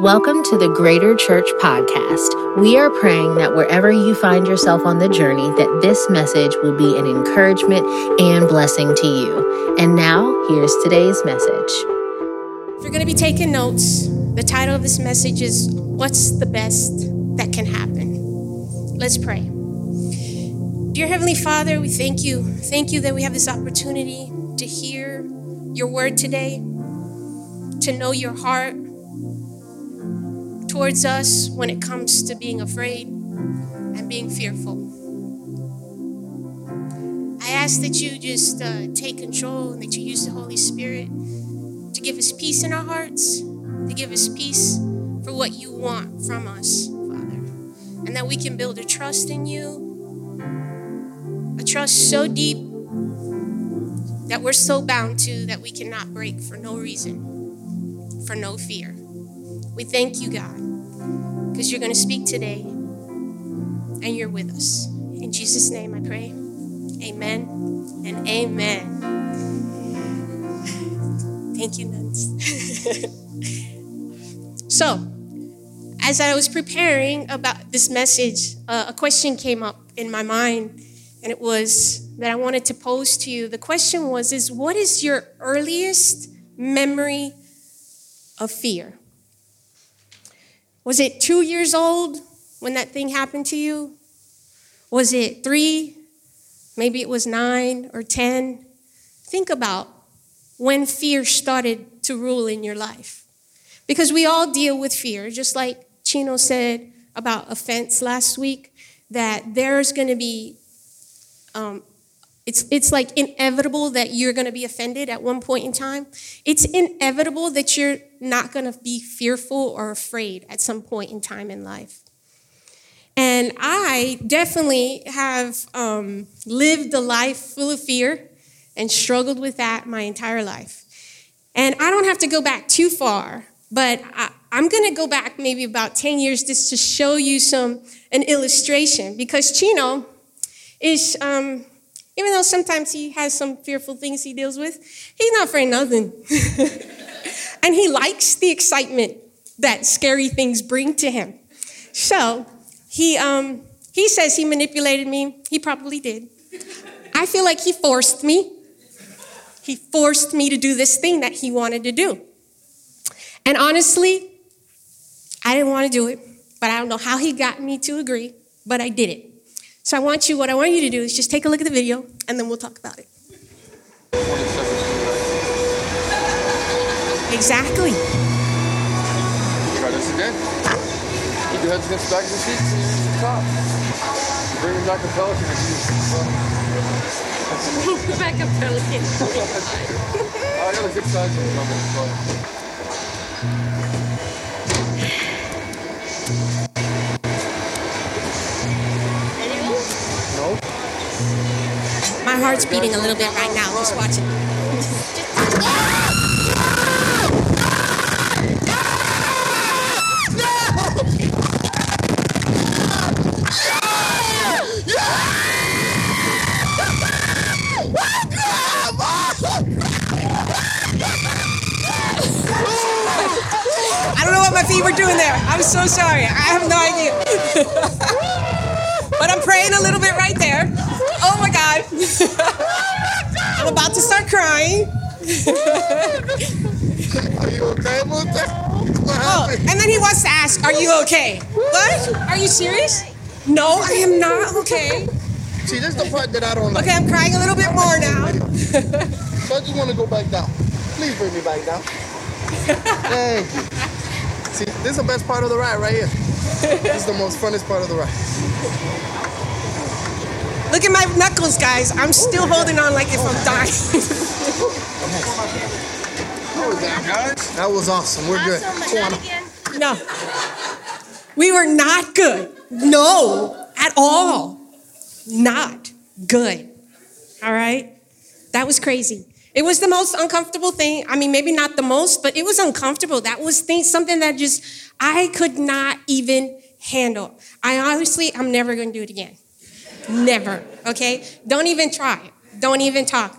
Welcome to the Greater Church Podcast. We are praying that wherever you find yourself on the journey, that this message will be an encouragement and blessing to you. And now, here's today's message. If you're going to be taking notes, the title of this message is What's the Best That Can Happen? Let's pray. Dear Heavenly Father, we thank you. Thank you that we have this opportunity to hear your word today, to know your heart towards us when it comes to being afraid and being fearful. I ask that you just uh, take control and that you use the Holy Spirit to give us peace in our hearts, to give us peace for what you want from us, Father, and that we can build a trust in you, a trust so deep that we're so bound to that we cannot break for no reason, for no fear. We thank you, God, because you're going to speak today and you're with us. In Jesus' name I pray. Amen and amen. Thank you, nuns. so, as I was preparing about this message, uh, a question came up in my mind, and it was that I wanted to pose to you. The question was is what is your earliest memory of fear? Was it two years old when that thing happened to you? Was it three? Maybe it was nine or 10. Think about when fear started to rule in your life. Because we all deal with fear, just like Chino said about offense last week, that there's going to be um, it's, it's like inevitable that you're going to be offended at one point in time. It's inevitable that you're not going to be fearful or afraid at some point in time in life. And I definitely have um, lived a life full of fear and struggled with that my entire life. And I don't have to go back too far, but I, am going to go back maybe about 10 years just to show you some an illustration because Chino is. Um, even though sometimes he has some fearful things he deals with, he's not afraid of nothing. and he likes the excitement that scary things bring to him. So he, um, he says he manipulated me. He probably did. I feel like he forced me. He forced me to do this thing that he wanted to do. And honestly, I didn't want to do it, but I don't know how he got me to agree, but I did it. So I want you, what I want you to do is just take a look at the video and then we'll talk about it. Exactly. Try this again. Keep your heads against the back of the seats and the top. Bring it back a pelican if you back a pelican. I got a good size one. My heart's beating a little bit right now. Just watch it. I don't know what my feet were doing there. I'm so sorry. I have no idea. But I'm praying a little bit right there. Crying. Are you okay that? Oh, and then he wants to ask, Are you okay? What? Are you serious? No, I am not okay. See, this is the part that I don't like. Okay, I'm crying a little bit more now. so I just want to go back down. Please bring me back down. Thank you. See, this is the best part of the ride right here. This is the most funnest part of the ride. Look at my knuckles, guys. I'm still holding on like if I'm dying. That, was awesome. We're good. no. We were not good. No, at all. Not good. All right? That was crazy. It was the most uncomfortable thing. I mean, maybe not the most, but it was uncomfortable. That was thing, something that just I could not even handle. I honestly, I'm never going to do it again. Never. Okay? Don't even try. Don't even talk.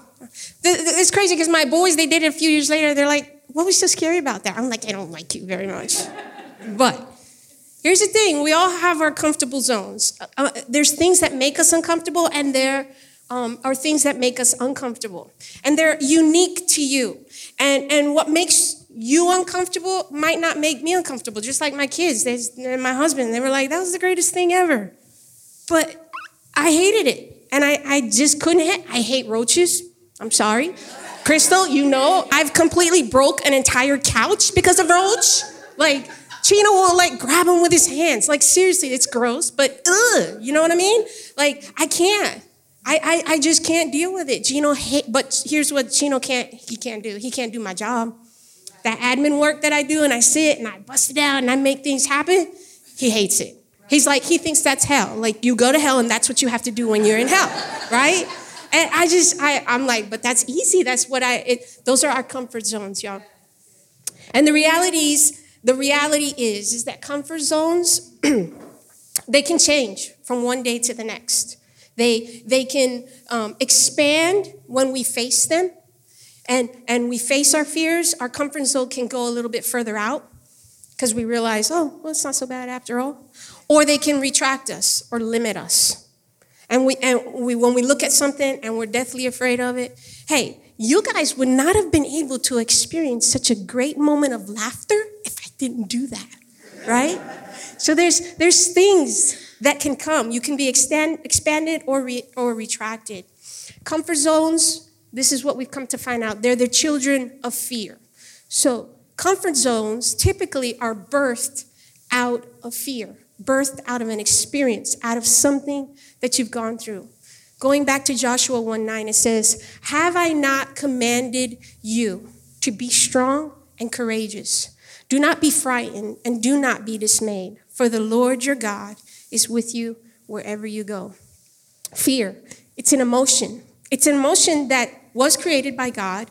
It's crazy because my boys, they did it a few years later. They're like, what was so scary about that? I'm like, I don't like you very much. But here's the thing we all have our comfortable zones. Uh, uh, there's things that make us uncomfortable, and there um, are things that make us uncomfortable. And they're unique to you. And, and what makes you uncomfortable might not make me uncomfortable. Just like my kids and my husband, they were like, that was the greatest thing ever. But I hated it. And I, I just couldn't hit. I hate roaches. I'm sorry. Crystal, you know, I've completely broke an entire couch because of roach. Like, Chino will like grab him with his hands. Like, seriously, it's gross, but ugh, you know what I mean? Like, I can't. I, I, I just can't deal with it. Chino hate, but here's what Chino can't, he can't do. He can't do my job. That admin work that I do and I sit and I bust it out and I make things happen, he hates it. He's like, he thinks that's hell. Like you go to hell and that's what you have to do when you're in hell, right? And I just, I, I'm like, but that's easy. That's what I, it, those are our comfort zones, y'all. And the realities, the reality is, is that comfort zones, they can change from one day to the next. They, they can um, expand when we face them. And, and we face our fears, our comfort zone can go a little bit further out because we realize, oh, well, it's not so bad after all. Or they can retract us or limit us. And, we, and we, when we look at something and we're deathly afraid of it, hey, you guys would not have been able to experience such a great moment of laughter if I didn't do that, right? So there's, there's things that can come. You can be extend, expanded or, re, or retracted. Comfort zones, this is what we've come to find out, they're the children of fear. So, comfort zones typically are birthed out of fear, birthed out of an experience, out of something that you've gone through. Going back to Joshua 1 9, it says, Have I not commanded you to be strong and courageous? Do not be frightened and do not be dismayed, for the Lord your God is with you wherever you go. Fear, it's an emotion. It's an emotion that was created by God,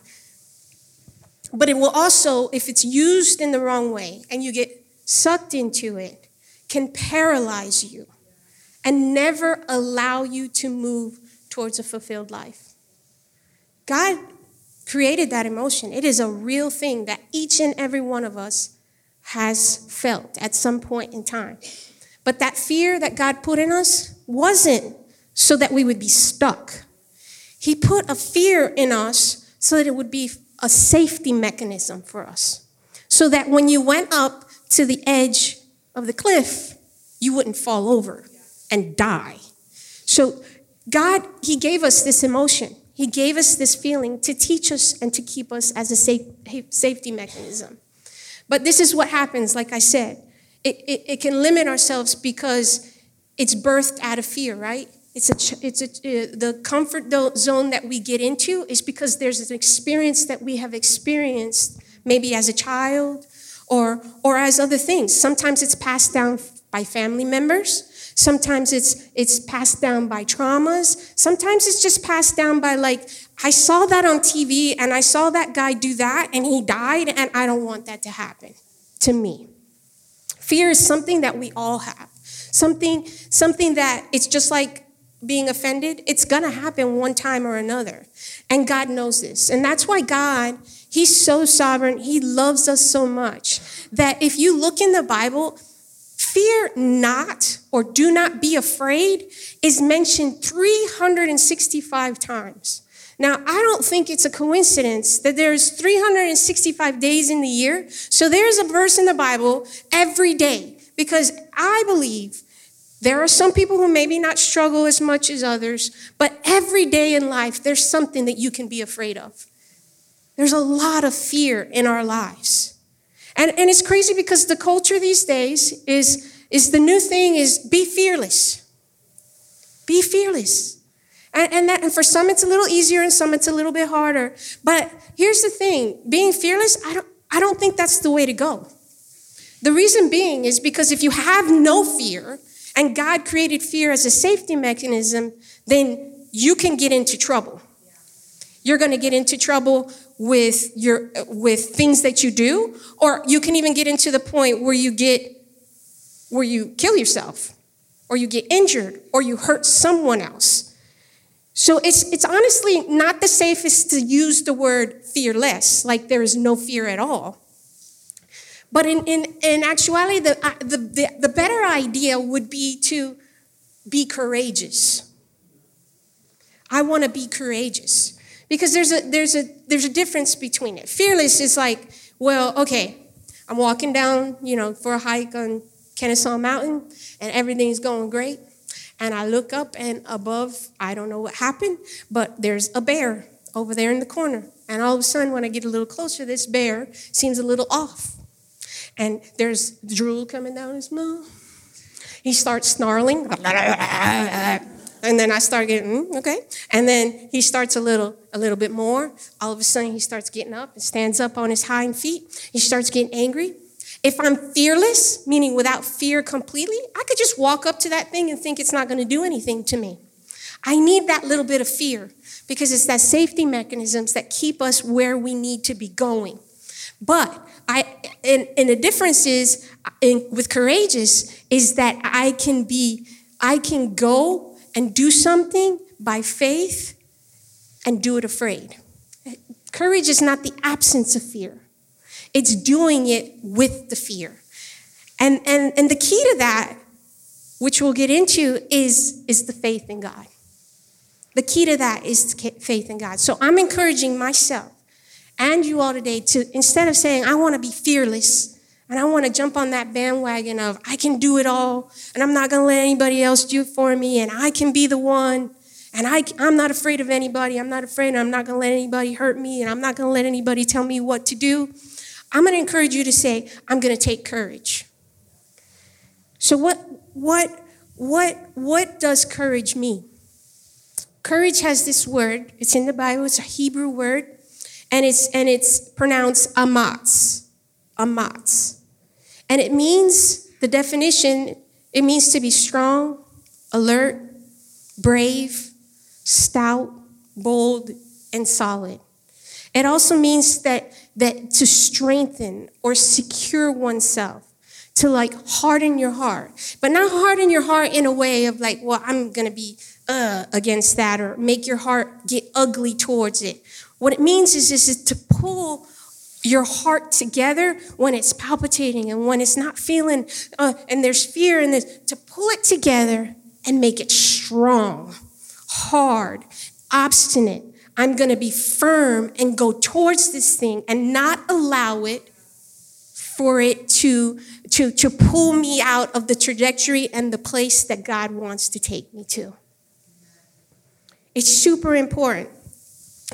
but it will also, if it's used in the wrong way and you get sucked into it, can paralyze you and never allow you to move towards a fulfilled life. God created that emotion. It is a real thing that each and every one of us has felt at some point in time. But that fear that God put in us wasn't so that we would be stuck. He put a fear in us so that it would be a safety mechanism for us. So that when you went up to the edge of the cliff, you wouldn't fall over and die. So God, He gave us this emotion. He gave us this feeling to teach us and to keep us as a safe, safety mechanism. But this is what happens, like I said it, it, it can limit ourselves because it's birthed out of fear, right? It's a, it's a, uh, the comfort zone that we get into is because there's an experience that we have experienced maybe as a child or, or as other things. Sometimes it's passed down by family members. Sometimes it's, it's passed down by traumas. Sometimes it's just passed down by like, I saw that on TV and I saw that guy do that and he died and I don't want that to happen to me. Fear is something that we all have. Something, something that it's just like being offended. It's gonna happen one time or another. And God knows this. And that's why God, He's so sovereign. He loves us so much that if you look in the Bible, fear not or do not be afraid is mentioned 365 times. Now, I don't think it's a coincidence that there's 365 days in the year. So there's a verse in the Bible every day because I believe there are some people who maybe not struggle as much as others, but every day in life, there's something that you can be afraid of. There's a lot of fear in our lives. And, and it's crazy because the culture these days is, is the new thing is be fearless. Be fearless. And, and, that, and for some, it's a little easier, and some, it's a little bit harder. But here's the thing being fearless, I don't, I don't think that's the way to go. The reason being is because if you have no fear, and God created fear as a safety mechanism, then you can get into trouble. You're going to get into trouble with your with things that you do, or you can even get into the point where you get where you kill yourself, or you get injured, or you hurt someone else. So it's, it's honestly not the safest to use the word fearless, like there is no fear at all. But in, in, in actuality, the, uh, the, the, the better idea would be to be courageous. I want to be courageous because there's a there's a there's a difference between it. Fearless is like, well, okay, I'm walking down, you know, for a hike on Kennesaw Mountain, and everything's going great. And I look up, and above, I don't know what happened, but there's a bear over there in the corner. And all of a sudden, when I get a little closer, this bear seems a little off. And there's drool coming down his mouth. He starts snarling. And then I start getting, mm, okay. And then he starts a little, a little bit more. All of a sudden, he starts getting up and stands up on his hind feet. He starts getting angry. If I'm fearless, meaning without fear completely, I could just walk up to that thing and think it's not going to do anything to me. I need that little bit of fear because it's that safety mechanisms that keep us where we need to be going. But I, and, and the difference is in, with courageous is that I can be, I can go and do something by faith and do it afraid. Courage is not the absence of fear. It's doing it with the fear. And, and, and the key to that, which we'll get into, is, is the faith in God. The key to that is faith in God. So I'm encouraging myself and you all today to, instead of saying, I want to be fearless and I want to jump on that bandwagon of, I can do it all and I'm not going to let anybody else do it for me and I can be the one and I, I'm not afraid of anybody. I'm not afraid. I'm not going to let anybody hurt me and I'm not going to let anybody tell me what to do. I'm going to encourage you to say, I'm going to take courage. So what what what what does courage mean? Courage has this word. It's in the Bible. It's a Hebrew word, and it's and it's pronounced amatz, amatz, and it means the definition. It means to be strong, alert, brave, stout, bold, and solid. It also means that, that to strengthen or secure oneself, to like harden your heart, but not harden your heart in a way of like, well, I'm gonna be uh, against that or make your heart get ugly towards it. What it means is, is, to pull your heart together when it's palpitating and when it's not feeling, uh, and there's fear, and there's, to pull it together and make it strong, hard, obstinate, I'm going to be firm and go towards this thing and not allow it for it to, to, to pull me out of the trajectory and the place that God wants to take me to. It's super important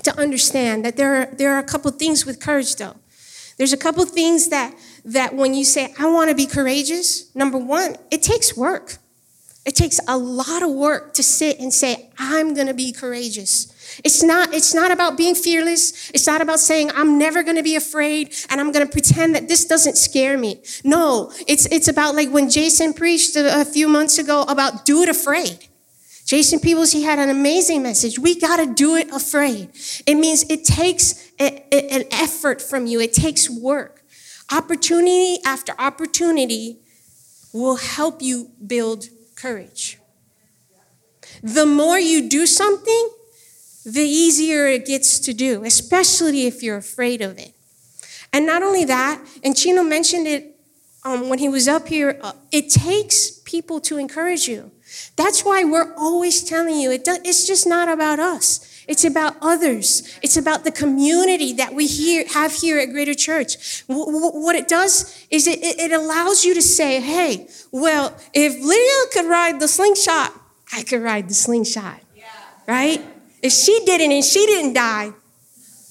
to understand that there are, there are a couple things with courage, though. There's a couple things that, that when you say, I want to be courageous, number one, it takes work. It takes a lot of work to sit and say, I'm going to be courageous. It's not, it's not about being fearless. It's not about saying, I'm never going to be afraid and I'm going to pretend that this doesn't scare me. No, it's, it's about like when Jason preached a, a few months ago about do it afraid. Jason Peebles, he had an amazing message. We got to do it afraid. It means it takes a, a, an effort from you. It takes work. Opportunity after opportunity will help you build courage. The more you do something, the easier it gets to do, especially if you're afraid of it. And not only that, and Chino mentioned it um, when he was up here, uh, it takes people to encourage you. That's why we're always telling you it it's just not about us. It's about others. It's about the community that we here, have here at Greater Church. W- w- what it does is it, it allows you to say, hey, well, if Lydia could ride the slingshot, I could ride the slingshot. Yeah. Right? If she didn't and she didn't die,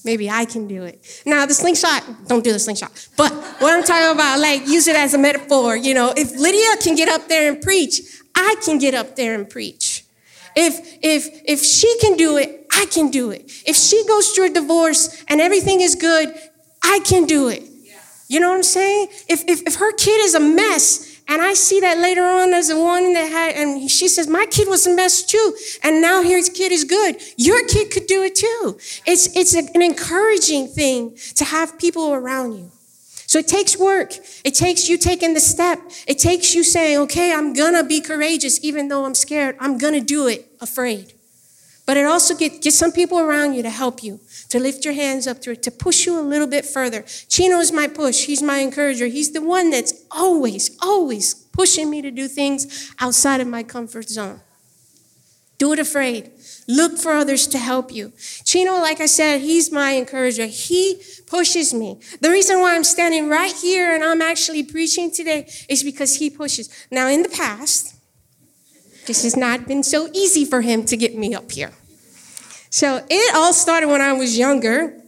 maybe I can do it. Now, the slingshot, don't do the slingshot. But what I'm talking about, like, use it as a metaphor. You know, if Lydia can get up there and preach, I can get up there and preach. If, if, if she can do it, I can do it. If she goes through a divorce and everything is good, I can do it. You know what I'm saying? If, if, if her kid is a mess and I see that later on as the one that had, and she says, My kid was a mess too. And now his kid is good. Your kid could do it too. It's, it's an encouraging thing to have people around you. So it takes work. It takes you taking the step. It takes you saying, Okay, I'm gonna be courageous, even though I'm scared. I'm gonna do it afraid. But it also get, get some people around you to help you, to lift your hands up to it, to push you a little bit further. Chino is my push. He's my encourager. He's the one that's always, always pushing me to do things outside of my comfort zone. Do it afraid. Look for others to help you. Chino, like I said, he's my encourager. He pushes me. The reason why I'm standing right here and I'm actually preaching today is because he pushes. Now, in the past, this has not been so easy for him to get me up here. So it all started when I was younger.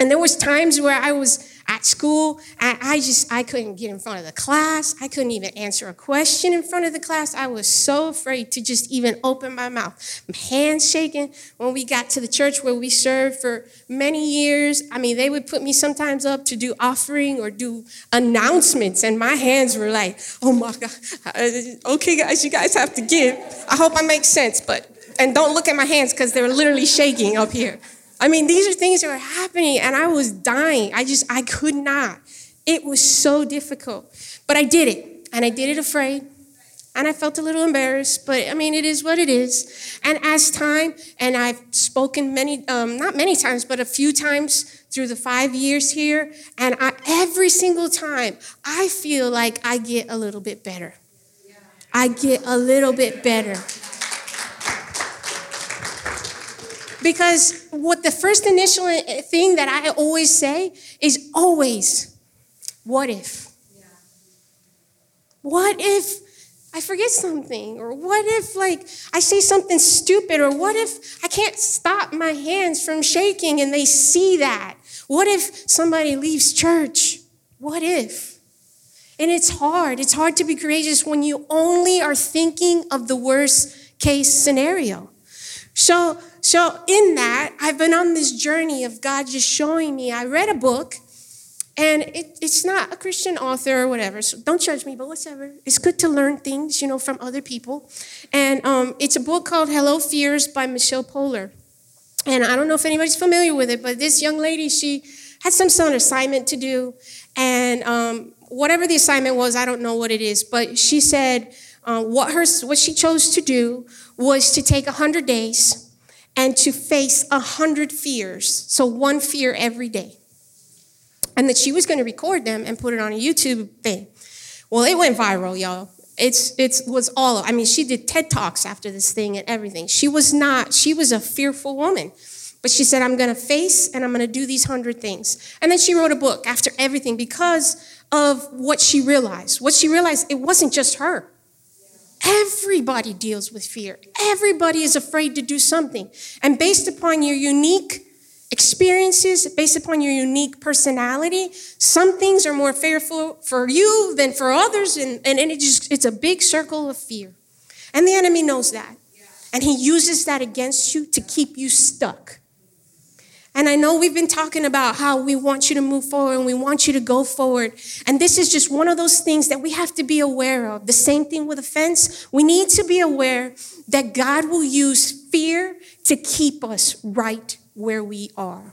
And there was times where I was at school. I, I just, I couldn't get in front of the class. I couldn't even answer a question in front of the class. I was so afraid to just even open my mouth. My hands shaking. When we got to the church where we served for many years, I mean, they would put me sometimes up to do offering or do announcements, and my hands were like, oh my God. Uh, okay, guys, you guys have to give. I hope I make sense, but, and don't look at my hands because they're literally shaking up here. I mean, these are things that were happening, and I was dying. I just, I could not. It was so difficult. But I did it, and I did it afraid. And I felt a little embarrassed, but I mean, it is what it is. And as time, and I've spoken many, um, not many times, but a few times through the five years here, and I, every single time, I feel like I get a little bit better. I get a little bit better. Because what the first initial eh, thing that I always say is always, what if? What if I forget something? Or what if, like, I say something stupid? Or what if I can't stop my hands from shaking and they see that? What if somebody leaves church? What if? And it's hard. It's hard to be courageous when you only are thinking of the worst case scenario. So, so in that, I've been on this journey of God just showing me. I read a book, and it, it's not a Christian author or whatever, so don't judge me, but whatever. It's good to learn things, you know, from other people. And um, it's a book called Hello Fears by Michelle Poler. And I don't know if anybody's familiar with it, but this young lady, she had some sort of assignment to do. And um, whatever the assignment was, I don't know what it is, but she said uh, what, her, what she chose to do was to take 100 days and to face 100 fears. So, one fear every day. And that she was going to record them and put it on a YouTube thing. Well, it went viral, y'all. It's it was all. I mean, she did TED talks after this thing and everything. She was not. She was a fearful woman, but she said, "I'm going to face and I'm going to do these hundred things." And then she wrote a book after everything because of what she realized. What she realized, it wasn't just her. Everybody deals with fear. Everybody is afraid to do something. And based upon your unique experiences, based upon your unique personality, some things are more fearful for you than for others. And, and, it just, it's a big circle of fear. And the enemy knows that. And he uses that against you to keep you stuck. And I know we've been talking about how we want you to move forward and we want you to go forward. And this is just one of those things that we have to be aware of. The same thing with offense. We need to be aware that God will use fear to keep us right where we are.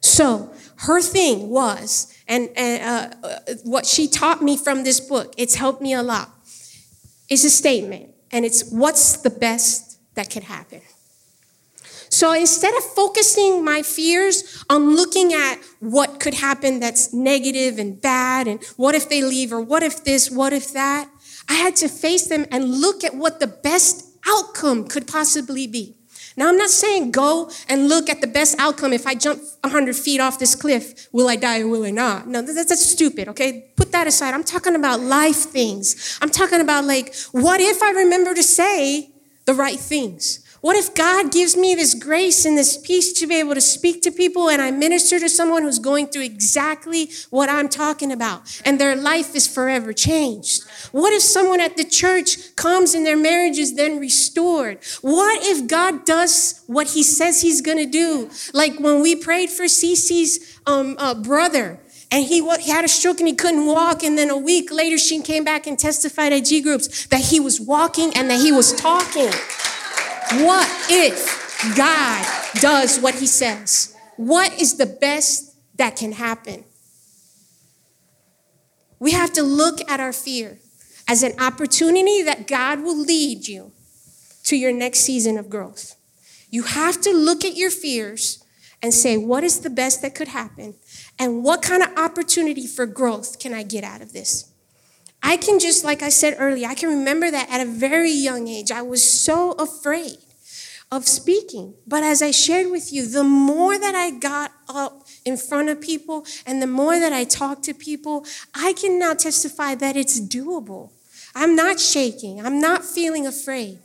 So her thing was, and, and uh, what she taught me from this book, it's helped me a lot, is a statement. And it's what's the best that could happen? So instead of focusing my fears on looking at what could happen that's negative and bad, and what if they leave, or what if this, what if that, I had to face them and look at what the best outcome could possibly be. Now, I'm not saying go and look at the best outcome. If I jump 100 feet off this cliff, will I die or will I not? No, that's, that's stupid, okay? Put that aside. I'm talking about life things. I'm talking about, like, what if I remember to say the right things? What if God gives me this grace and this peace to be able to speak to people and I minister to someone who's going through exactly what I'm talking about and their life is forever changed? What if someone at the church comes and their marriage is then restored? What if God does what he says he's going to do? Like when we prayed for Cece's um, uh, brother and he, he had a stroke and he couldn't walk. And then a week later, she came back and testified at G groups that he was walking and that he was talking. What if God does what he says? What is the best that can happen? We have to look at our fear as an opportunity that God will lead you to your next season of growth. You have to look at your fears and say, what is the best that could happen? And what kind of opportunity for growth can I get out of this? I can just, like I said earlier, I can remember that at a very young age, I was so afraid of speaking. But as I shared with you, the more that I got up in front of people and the more that I talk to people, I can now testify that it's doable. I'm not shaking, I'm not feeling afraid.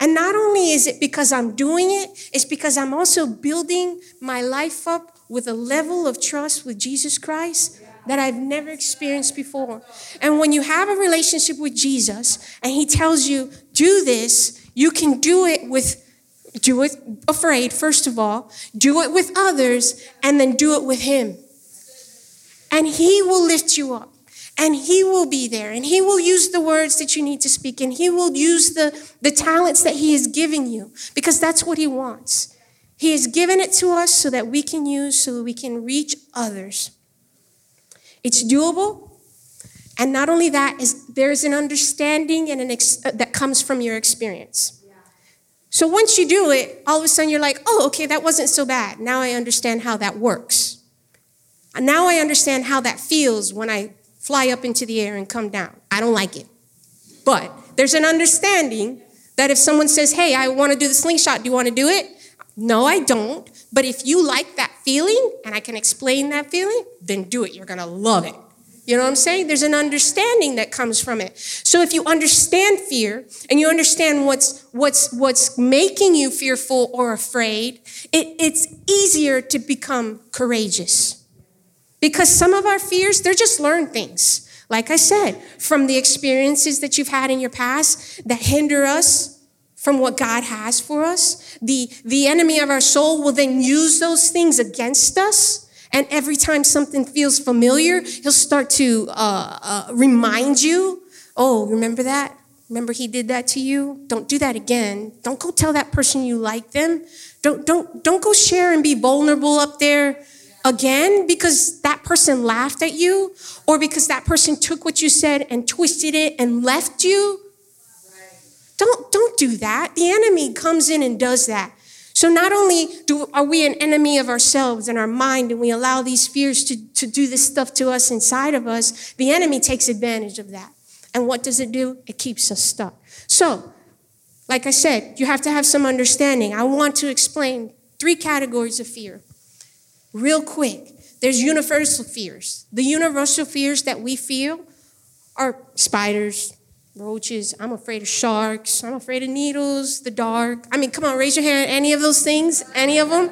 And not only is it because I'm doing it, it's because I'm also building my life up with a level of trust with Jesus Christ that I've never experienced before. And when you have a relationship with Jesus and he tells you, do this, you can do it with do it afraid first of all, do it with others and then do it with him. And he will lift you up and he will be there and he will use the words that you need to speak and he will use the, the talents that he is giving you because that's what he wants he has given it to us so that we can use so that we can reach others it's doable and not only that is there's an understanding and an ex- uh, that comes from your experience so once you do it all of a sudden you're like oh okay that wasn't so bad now i understand how that works now i understand how that feels when i fly up into the air and come down. I don't like it. But there's an understanding that if someone says, hey, I want to do the slingshot, do you want to do it? No, I don't. But if you like that feeling and I can explain that feeling, then do it. You're going to love it. You know what I'm saying? There's an understanding that comes from it. So if you understand fear and you understand what's what's what's making you fearful or afraid, it, it's easier to become courageous. Because some of our fears, they're just learned things. Like I said, from the experiences that you've had in your past that hinder us from what God has for us. The, the enemy of our soul will then use those things against us. And every time something feels familiar, he'll start to uh, uh, remind you, oh, remember that? Remember he did that to you? Don't do that again. Don't go tell that person you like them. Don't, don't, don't go share and be vulnerable up there again because that person laughed at you or because that person took what you said and twisted it and left you don't don't do that. The enemy comes in and does that. So not only do, are we an enemy of ourselves and our mind and we allow these fears to, to do this stuff to us inside of us the enemy takes advantage of that. And what does it do? It keeps us stuck. So like i said you have to have some understanding. I want to explain three categories of fear. Real quick. There's universal fears. The universal fears that we feel are spiders, roaches. I'm afraid of sharks. I'm afraid of needles, the dark. I mean, come on, raise your hand. Any of those things? Any of them?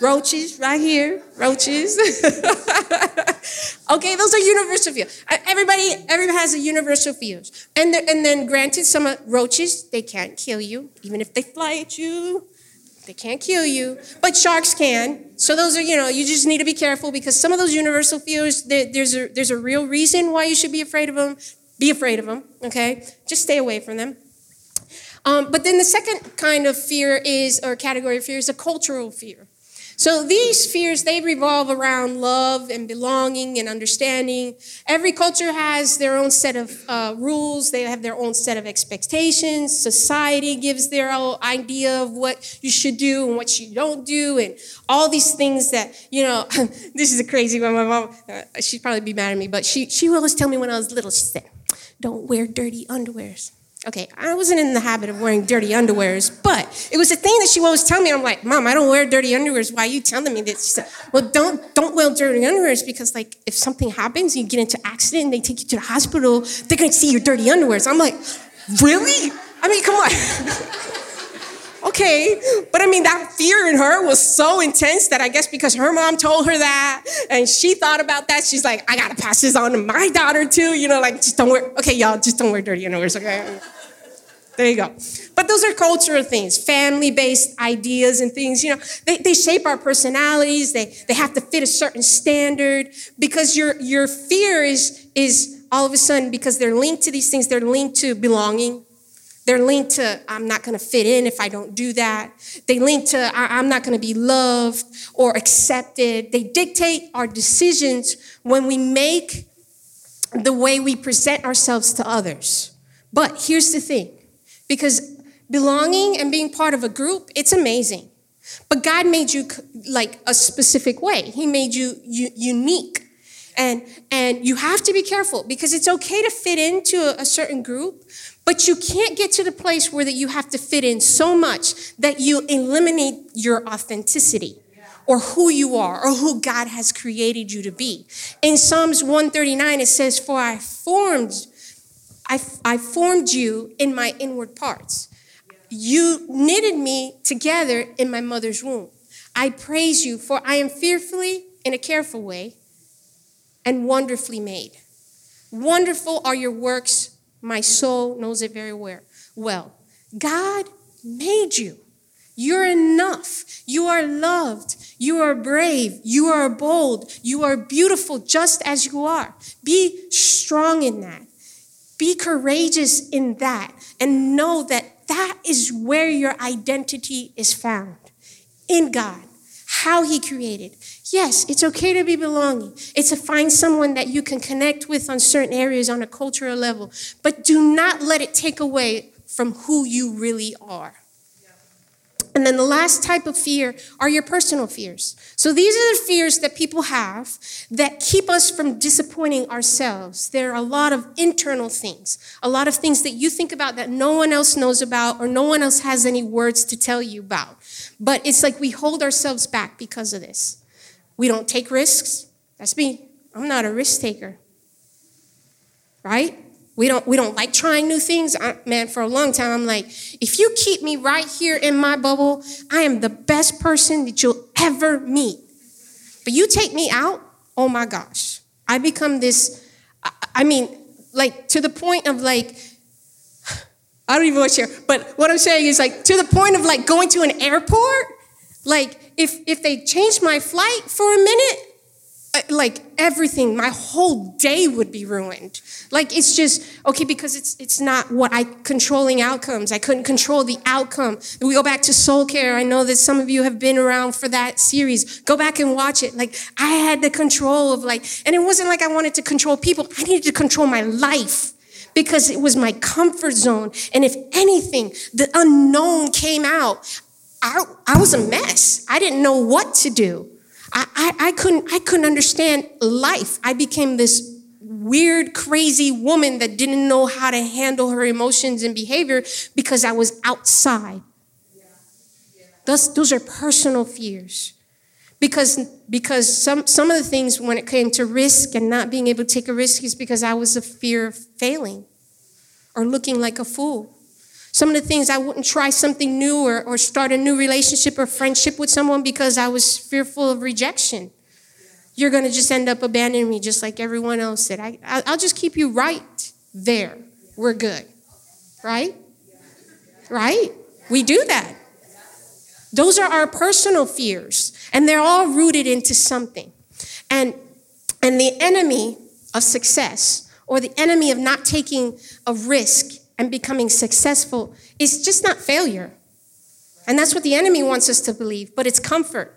Roaches, right here. Roaches. okay, those are universal fears. Uh, everybody, everybody has a universal fears. And, and then, granted, some uh, roaches, they can't kill you, even if they fly at you. They can't kill you, but sharks can. So those are, you know, you just need to be careful because some of those universal fears, there's a, there's a real reason why you should be afraid of them. Be afraid of them, okay? Just stay away from them. Um, but then the second kind of fear is, or category of fear, is a cultural fear. So these fears, they revolve around love and belonging and understanding. Every culture has their own set of uh, rules. They have their own set of expectations. Society gives their own idea of what you should do and what you don't do and all these things that, you know, this is a crazy one. My mom, uh, she'd probably be mad at me, but she, she would always tell me when I was little, she said, don't wear dirty underwears. Okay, I wasn't in the habit of wearing dirty underwears, but it was a thing that she always tell me. I'm like, Mom, I don't wear dirty underwears. Why are you telling me this? She said, Well, don't don't wear dirty underwears because like if something happens, you get into accident and they take you to the hospital, they're gonna see your dirty underwears. I'm like, really? I mean, come on. okay. But I mean, that fear in her was so intense that I guess because her mom told her that and she thought about that, she's like, I gotta pass this on to my daughter too. You know, like, just don't wear, okay, y'all, just don't wear dirty underwear. okay? There you go. But those are cultural things, family based ideas and things. You know, they, they shape our personalities. They, they have to fit a certain standard because your, your fear is, is all of a sudden, because they're linked to these things, they're linked to belonging. They're linked to, I'm not going to fit in if I don't do that. They link to, I'm not going to be loved or accepted. They dictate our decisions when we make the way we present ourselves to others. But here's the thing because belonging and being part of a group, it's amazing. But God made you like a specific way. He made you unique. And, and you have to be careful because it's okay to fit into a certain group, but you can't get to the place where that you have to fit in so much that you eliminate your authenticity or who you are or who God has created you to be. In Psalms 139, it says, For I formed, I, I formed you in my inward parts. You knitted me together in my mother's womb. I praise you, for I am fearfully in a careful way and wonderfully made. Wonderful are your works. My soul knows it very well. Well, God made you. You're enough. You are loved. You are brave. You are bold. You are beautiful just as you are. Be strong in that. Be courageous in that. And know that that is where your identity is found in God, how He created. Yes, it's okay to be belonging. It's to find someone that you can connect with on certain areas on a cultural level, but do not let it take away from who you really are. And then the last type of fear are your personal fears. So these are the fears that people have that keep us from disappointing ourselves. There are a lot of internal things, a lot of things that you think about that no one else knows about or no one else has any words to tell you about. But it's like we hold ourselves back because of this. We don't take risks. That's me. I'm not a risk taker. Right? We don't, we don't like trying new things. I, man, for a long time, I'm like, if you keep me right here in my bubble, I am the best person that you'll ever meet. But you take me out, oh my gosh. I become this, I, I mean, like to the point of like, I don't even want to share, but what I'm saying is like to the point of like going to an airport, like if if they changed my flight for a minute, uh, like everything, my whole day would be ruined. Like it's just okay because it's it's not what I controlling outcomes. I couldn't control the outcome. We go back to soul care. I know that some of you have been around for that series. Go back and watch it. Like I had the control of like, and it wasn't like I wanted to control people. I needed to control my life because it was my comfort zone. And if anything, the unknown came out. I, I was a mess. I didn't know what to do. I, I, I, couldn't, I couldn't understand life. I became this weird, crazy woman that didn't know how to handle her emotions and behavior because I was outside. Yeah. Those, those are personal fears. Because, because some, some of the things when it came to risk and not being able to take a risk is because I was a fear of failing or looking like a fool. Some of the things I wouldn't try something new or, or start a new relationship or friendship with someone because I was fearful of rejection you're going to just end up abandoning me just like everyone else said. I, I'll just keep you right there. We're good. Right? Right? We do that. Those are our personal fears, and they're all rooted into something. And, and the enemy of success, or the enemy of not taking a risk and becoming successful, is just not failure. And that's what the enemy wants us to believe, but it's comfort.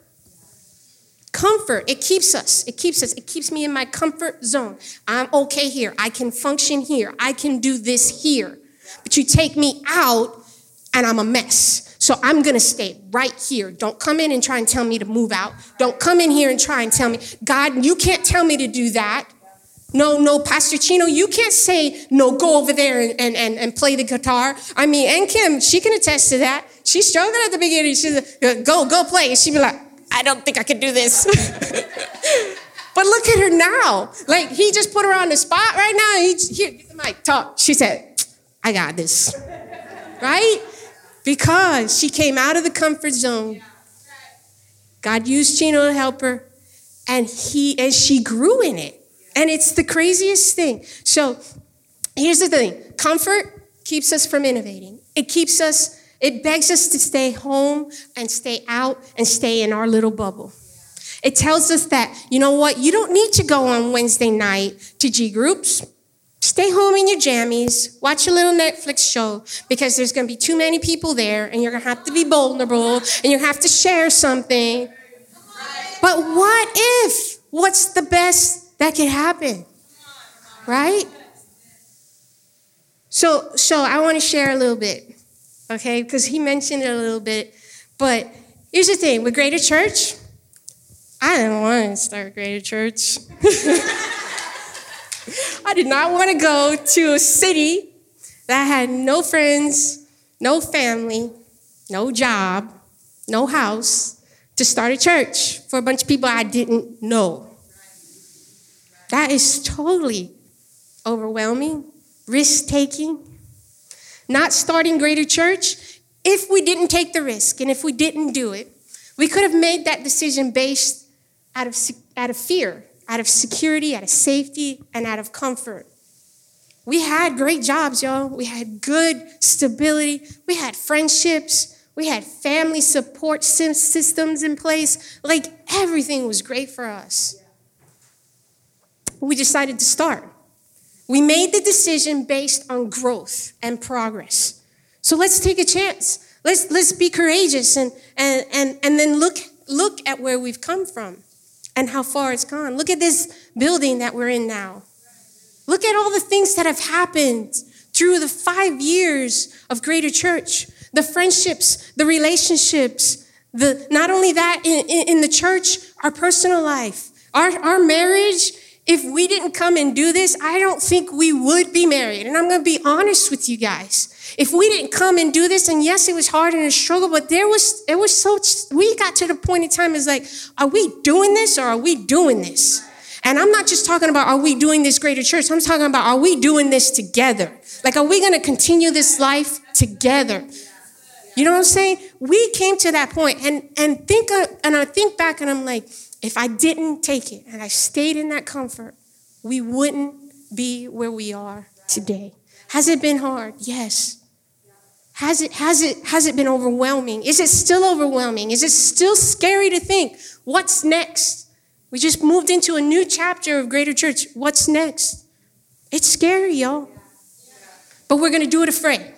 Comfort, it keeps us. It keeps us. It keeps me in my comfort zone. I'm okay here. I can function here. I can do this here. But you take me out and I'm a mess. So I'm going to stay right here. Don't come in and try and tell me to move out. Don't come in here and try and tell me, God, you can't tell me to do that. No, no, Pastor Chino, you can't say, no, go over there and, and, and, and play the guitar. I mean, and Kim, she can attest to that. She struggled at the beginning. She's like, go, go play. And she'd be like, I don't think I can do this. but look at her now. Like he just put her on the spot right now. He, here, get the mic, talk. She said, I got this. Right? Because she came out of the comfort zone. God used Chino to help her, and he and she grew in it. And it's the craziest thing. So here's the thing comfort keeps us from innovating. It keeps us it begs us to stay home and stay out and stay in our little bubble. It tells us that, you know what, you don't need to go on Wednesday night to G groups. Stay home in your jammies, watch a little Netflix show because there's going to be too many people there and you're going to have to be vulnerable and you have to share something. But what if? What's the best that could happen? Right? So, so I want to share a little bit okay? Because he mentioned it a little bit. But here's the thing with Greater Church, I didn't want to start Greater Church. I did not want to go to a city that had no friends, no family, no job, no house to start a church for a bunch of people I didn't know. That is totally overwhelming, risk taking. Not starting Greater Church, if we didn't take the risk and if we didn't do it, we could have made that decision based out of, out of fear, out of security, out of safety, and out of comfort. We had great jobs, y'all. We had good stability. We had friendships. We had family support systems in place. Like everything was great for us we decided to start. We made the decision based on growth and progress. So let's take a chance. Let's, let's be courageous and, and, and, and then look, look at where we've come from and how far it's gone. Look at this building that we're in now. Look at all the things that have happened through the five years of Greater Church the friendships, the relationships, the, not only that in, in, in the church, our personal life, our, our marriage if we didn't come and do this, I don't think we would be married. And I'm going to be honest with you guys. If we didn't come and do this, and yes, it was hard and a struggle, but there was, it was so, we got to the point in time is like, are we doing this or are we doing this? And I'm not just talking about are we doing this greater church? I'm talking about are we doing this together? Like, are we going to continue this life together? You know what I'm saying? We came to that point and, and think, of, and I think back and I'm like, if I didn't take it and I stayed in that comfort, we wouldn't be where we are today. Has it been hard? Yes. Has it, has it, has it been overwhelming? Is it still overwhelming? Is it still scary to think, what's next? We just moved into a new chapter of Greater Church. What's next? It's scary, y'all. But we're going to do it afraid.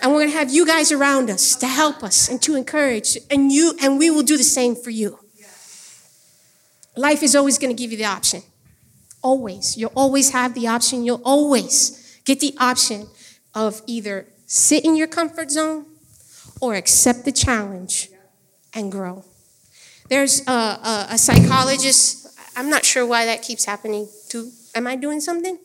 And we're going to have you guys around us to help us and to encourage. And you, and we will do the same for you. Life is always going to give you the option. Always. You'll always have the option. You'll always get the option of either sit in your comfort zone or accept the challenge and grow. There's a, a, a psychologist. I'm not sure why that keeps happening. Too. Am I doing something?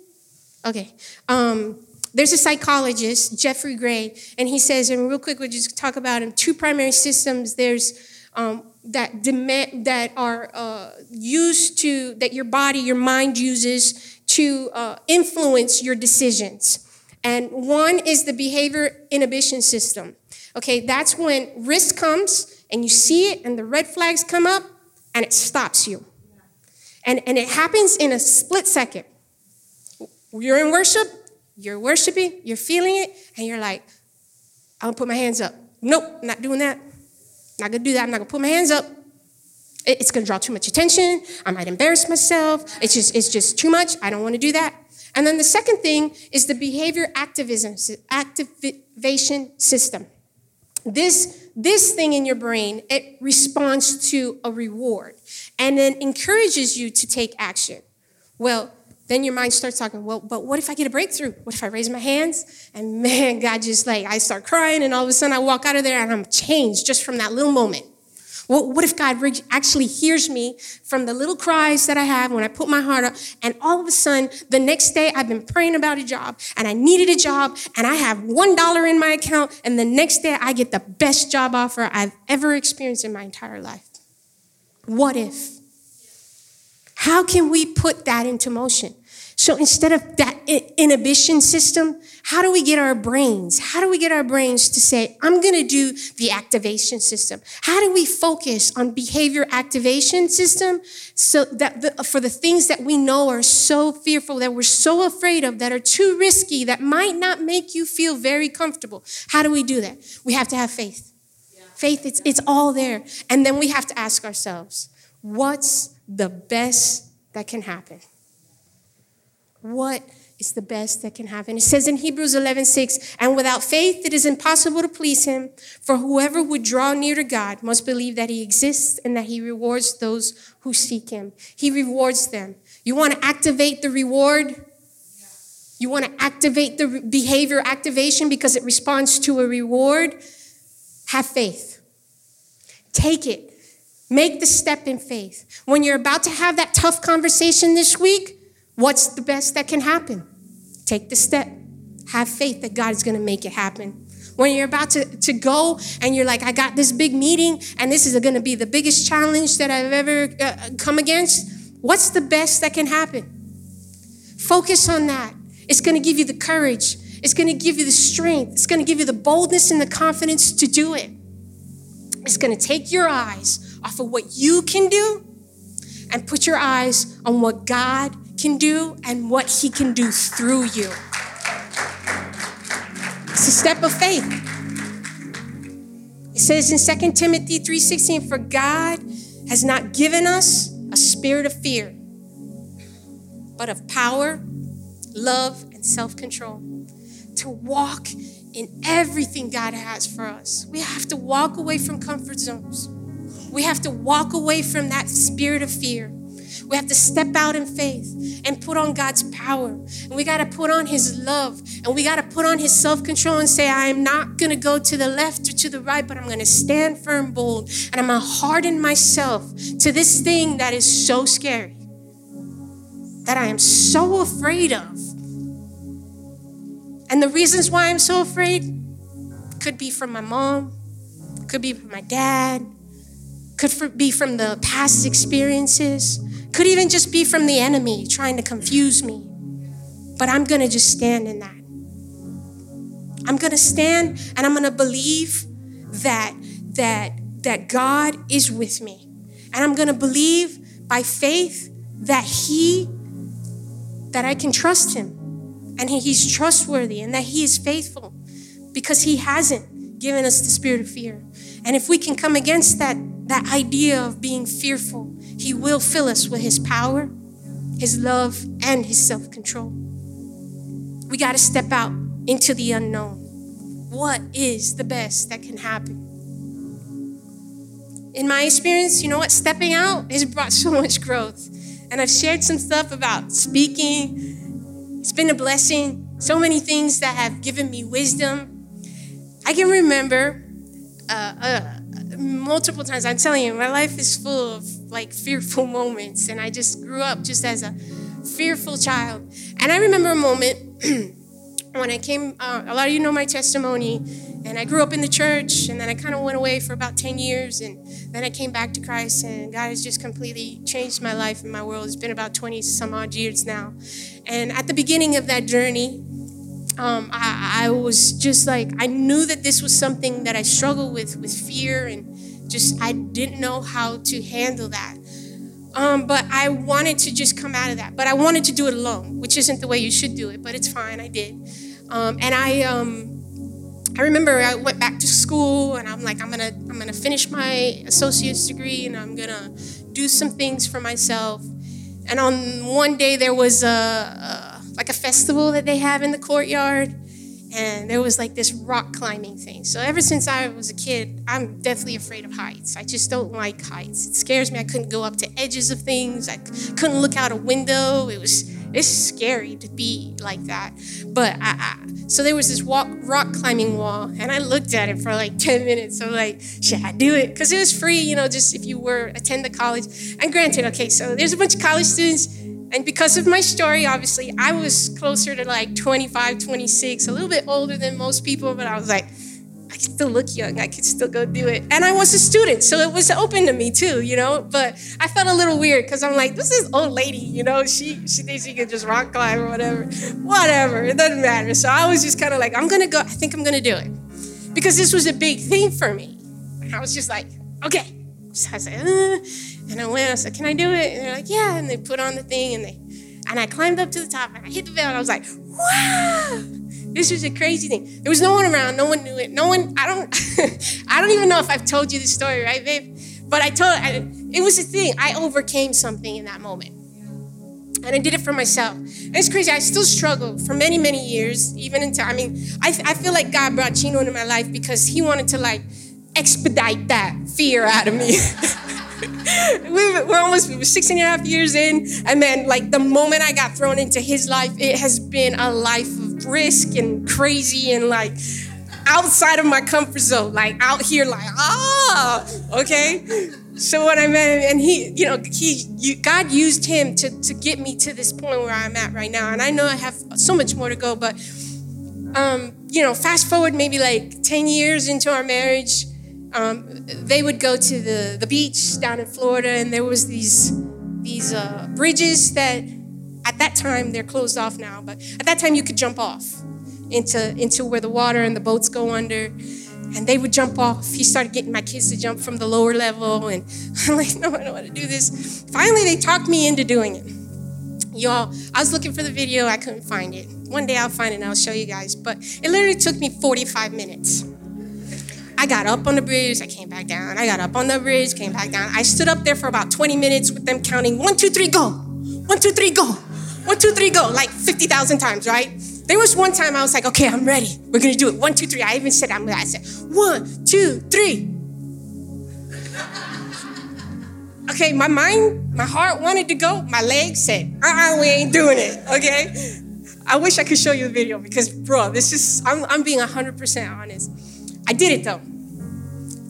Okay. Um, there's a psychologist, Jeffrey Gray, and he says, and real quick, we'll just talk about him. Two primary systems. There's um, that demand that are uh, used to that your body your mind uses to uh, influence your decisions. And one is the behavior inhibition system. Okay that's when risk comes and you see it and the red flags come up and it stops you. And, and it happens in a split second. You're in worship you're worshiping you're feeling it and you're like gonna put my hands up. Nope not doing that not gonna do that. I'm not gonna put my hands up. It's gonna draw too much attention. I might embarrass myself. It's just, it's just too much. I don't wanna do that. And then the second thing is the behavior activism, activation system. This, this thing in your brain, it responds to a reward and then encourages you to take action. Well, then your mind starts talking, well, but what if I get a breakthrough? What if I raise my hands? And man, God just like, I start crying, and all of a sudden I walk out of there and I'm changed just from that little moment. Well, what if God actually hears me from the little cries that I have when I put my heart up, and all of a sudden, the next day I've been praying about a job, and I needed a job, and I have $1 in my account, and the next day I get the best job offer I've ever experienced in my entire life? What if? How can we put that into motion? So instead of that inhibition system, how do we get our brains? How do we get our brains to say, I'm going to do the activation system? How do we focus on behavior activation system so that the, for the things that we know are so fearful, that we're so afraid of, that are too risky, that might not make you feel very comfortable? How do we do that? We have to have faith. Faith, it's, it's all there. And then we have to ask ourselves, what's the best that can happen? What is the best that can happen? It says in Hebrews 11, 6, and without faith it is impossible to please him, for whoever would draw near to God must believe that he exists and that he rewards those who seek him. He rewards them. You want to activate the reward? You want to activate the behavior activation because it responds to a reward? Have faith. Take it. Make the step in faith. When you're about to have that tough conversation this week, what's the best that can happen? Take the step. Have faith that God is going to make it happen. When you're about to, to go and you're like, I got this big meeting and this is going to be the biggest challenge that I've ever uh, come against, what's the best that can happen? Focus on that. It's going to give you the courage. It's going to give you the strength. It's going to give you the boldness and the confidence to do it. It's going to take your eyes off of what you can do and put your eyes on what God can do and what He can do through you. It's a step of faith. It says in 2 Timothy 3:16, for God has not given us a spirit of fear, but of power, love, and self control. To walk in everything God has for us. We have to walk away from comfort zones. We have to walk away from that spirit of fear. We have to step out in faith and put on God's power. And we got to put on His love. And we got to put on His self control and say, I am not going to go to the left or to the right, but I'm going to stand firm, bold. And I'm going to harden myself to this thing that is so scary, that I am so afraid of. And the reasons why I'm so afraid could be from my mom, could be from my dad, could be from the past experiences, could even just be from the enemy trying to confuse me. But I'm gonna just stand in that. I'm gonna stand and I'm gonna believe that that that God is with me. And I'm gonna believe by faith that He that I can trust Him and He's trustworthy and that He is faithful because He hasn't given us the spirit of fear. And if we can come against that, that idea of being fearful, He will fill us with His power, His love, and His self control. We got to step out into the unknown. What is the best that can happen? In my experience, you know what? Stepping out has brought so much growth. And I've shared some stuff about speaking it's been a blessing. So many things that have given me wisdom. I can remember uh, uh, multiple times. I'm telling you, my life is full of like fearful moments, and I just grew up just as a fearful child. And I remember a moment when I came. Uh, a lot of you know my testimony, and I grew up in the church, and then I kind of went away for about 10 years, and then I came back to Christ, and God has just completely changed my life and my world. It's been about 20 some odd years now. And at the beginning of that journey, um, I, I, was just like, I knew that this was something that I struggled with, with fear, and just I didn't know how to handle that. Um, but I wanted to just come out of that. But I wanted to do it alone, which isn't the way you should do it, but it's fine. I did. Um, and I, um, I remember I went back to school, and I'm like, I'm gonna, I'm gonna finish my associate's degree, and I'm gonna do some things for myself. And on one day, there was a, a, like a festival that they have in the courtyard, and there was like this rock climbing thing. So ever since I was a kid, I'm deathly afraid of heights. I just don't like heights. It scares me. I couldn't go up to edges of things. I couldn't look out a window. It was it's scary to be like that. But I, I, so there was this walk, rock climbing wall, and I looked at it for like 10 minutes. So like, should I do it? Because it was free, you know, just if you were attend the college. And granted, okay, so there's a bunch of college students, and because of my story, obviously, I was closer to like 25, 26, a little bit older than most people, but I was like, I can still look young. I could still go do it. And I was a student, so it was open to me too, you know. But I felt a little weird because I'm like, this is old lady, you know. She she thinks she can just rock climb or whatever. Whatever, it doesn't matter. So I was just kind of like, I'm gonna go. I think I'm gonna do it because this was a big thing for me. I was just like, okay. So I said, uh, and I went. I said, can I do it? And they're like, yeah. And they put on the thing and they and I climbed up to the top and I hit the bell and I was like, wow. This was a crazy thing. There was no one around. No one knew it. No one. I don't. I don't even know if I've told you this story, right, babe? But I told. I, it was a thing. I overcame something in that moment, and I did it for myself. And it's crazy. I still struggle for many, many years, even until I mean, I, I feel like God brought Chino into my life because He wanted to like expedite that fear out of me. we we're almost we were 16 and a half years in. And man, like the moment I got thrown into his life, it has been a life of risk and crazy and like outside of my comfort zone, like out here, like, ah, okay. So what I meant, and he, you know, he, you, God used him to, to get me to this point where I'm at right now. And I know I have so much more to go, but, um, you know, fast forward maybe like 10 years into our marriage, um, they would go to the, the beach down in Florida, and there was these, these uh, bridges that at that time they're closed off now, but at that time you could jump off into, into where the water and the boats go under. And they would jump off. He started getting my kids to jump from the lower level. And I'm like, no, I don't want to do this. Finally, they talked me into doing it. Y'all, I was looking for the video, I couldn't find it. One day I'll find it and I'll show you guys. But it literally took me 45 minutes. I got up on the bridge, I came back down. I got up on the bridge, came back down. I stood up there for about 20 minutes with them counting one, two, three, go. One, two, three, go. One, two, three, go. Like 50,000 times, right? There was one time I was like, okay, I'm ready. We're gonna do it. One, two, three. I even said, I'm I said, one, two, three. Okay, my mind, my heart wanted to go. My legs said, uh-uh, we ain't doing it, okay? I wish I could show you the video because, bro, this is, I'm, I'm being 100% honest. I did it though.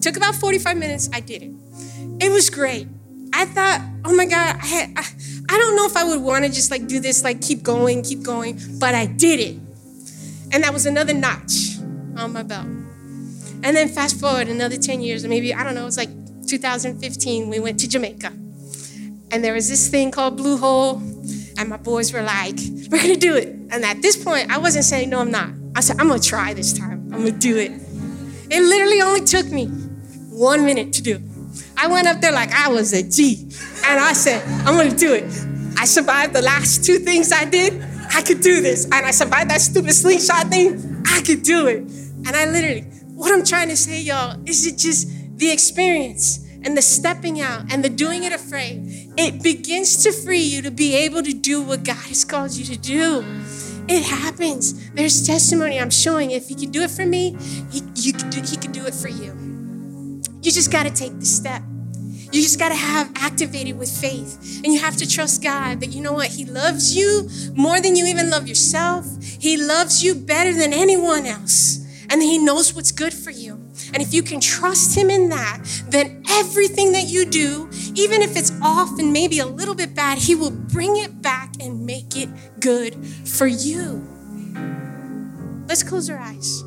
Took about 45 minutes, I did it. It was great. I thought, oh my God, I, had, I, I don't know if I would want to just like do this, like keep going, keep going, but I did it. And that was another notch on my belt. And then fast forward another 10 years, or maybe, I don't know, it was like 2015, we went to Jamaica. And there was this thing called Blue Hole, and my boys were like, we're gonna do it. And at this point, I wasn't saying, no, I'm not. I said, I'm gonna try this time, I'm gonna do it. It literally only took me one minute to do. I went up there like I was a G. And I said, I'm gonna do it. I survived the last two things I did. I could do this. And I survived that stupid slingshot thing. I could do it. And I literally, what I'm trying to say, y'all, is it just the experience and the stepping out and the doing it afraid. It begins to free you to be able to do what God has called you to do. It happens. There's testimony I'm showing. If He can do it for me, He, you can do, he can do it for you. You just got to take the step. You just got to have activated with faith. And you have to trust God that you know what? He loves you more than you even love yourself. He loves you better than anyone else. And He knows what's good for you. And if you can trust Him in that, then everything that you do, even if it's off and maybe a little bit bad, He will bring it back and make it good for you. Let's close our eyes.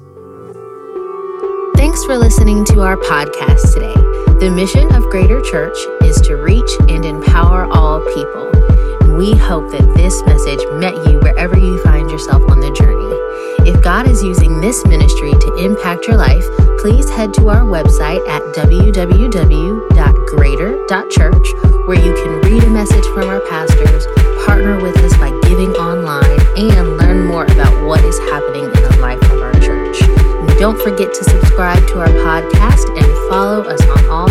Thanks for listening to our podcast today. The mission of Greater Church is to reach and empower all people. We hope that this message met you wherever you find yourself on the journey. If God is using this ministry to impact your life, please head to our website at www.greater.church where you can read a message from our pastors, partner with us by giving online, and learn more about what is happening in the life of our church. Don't forget to subscribe to our podcast and follow us on all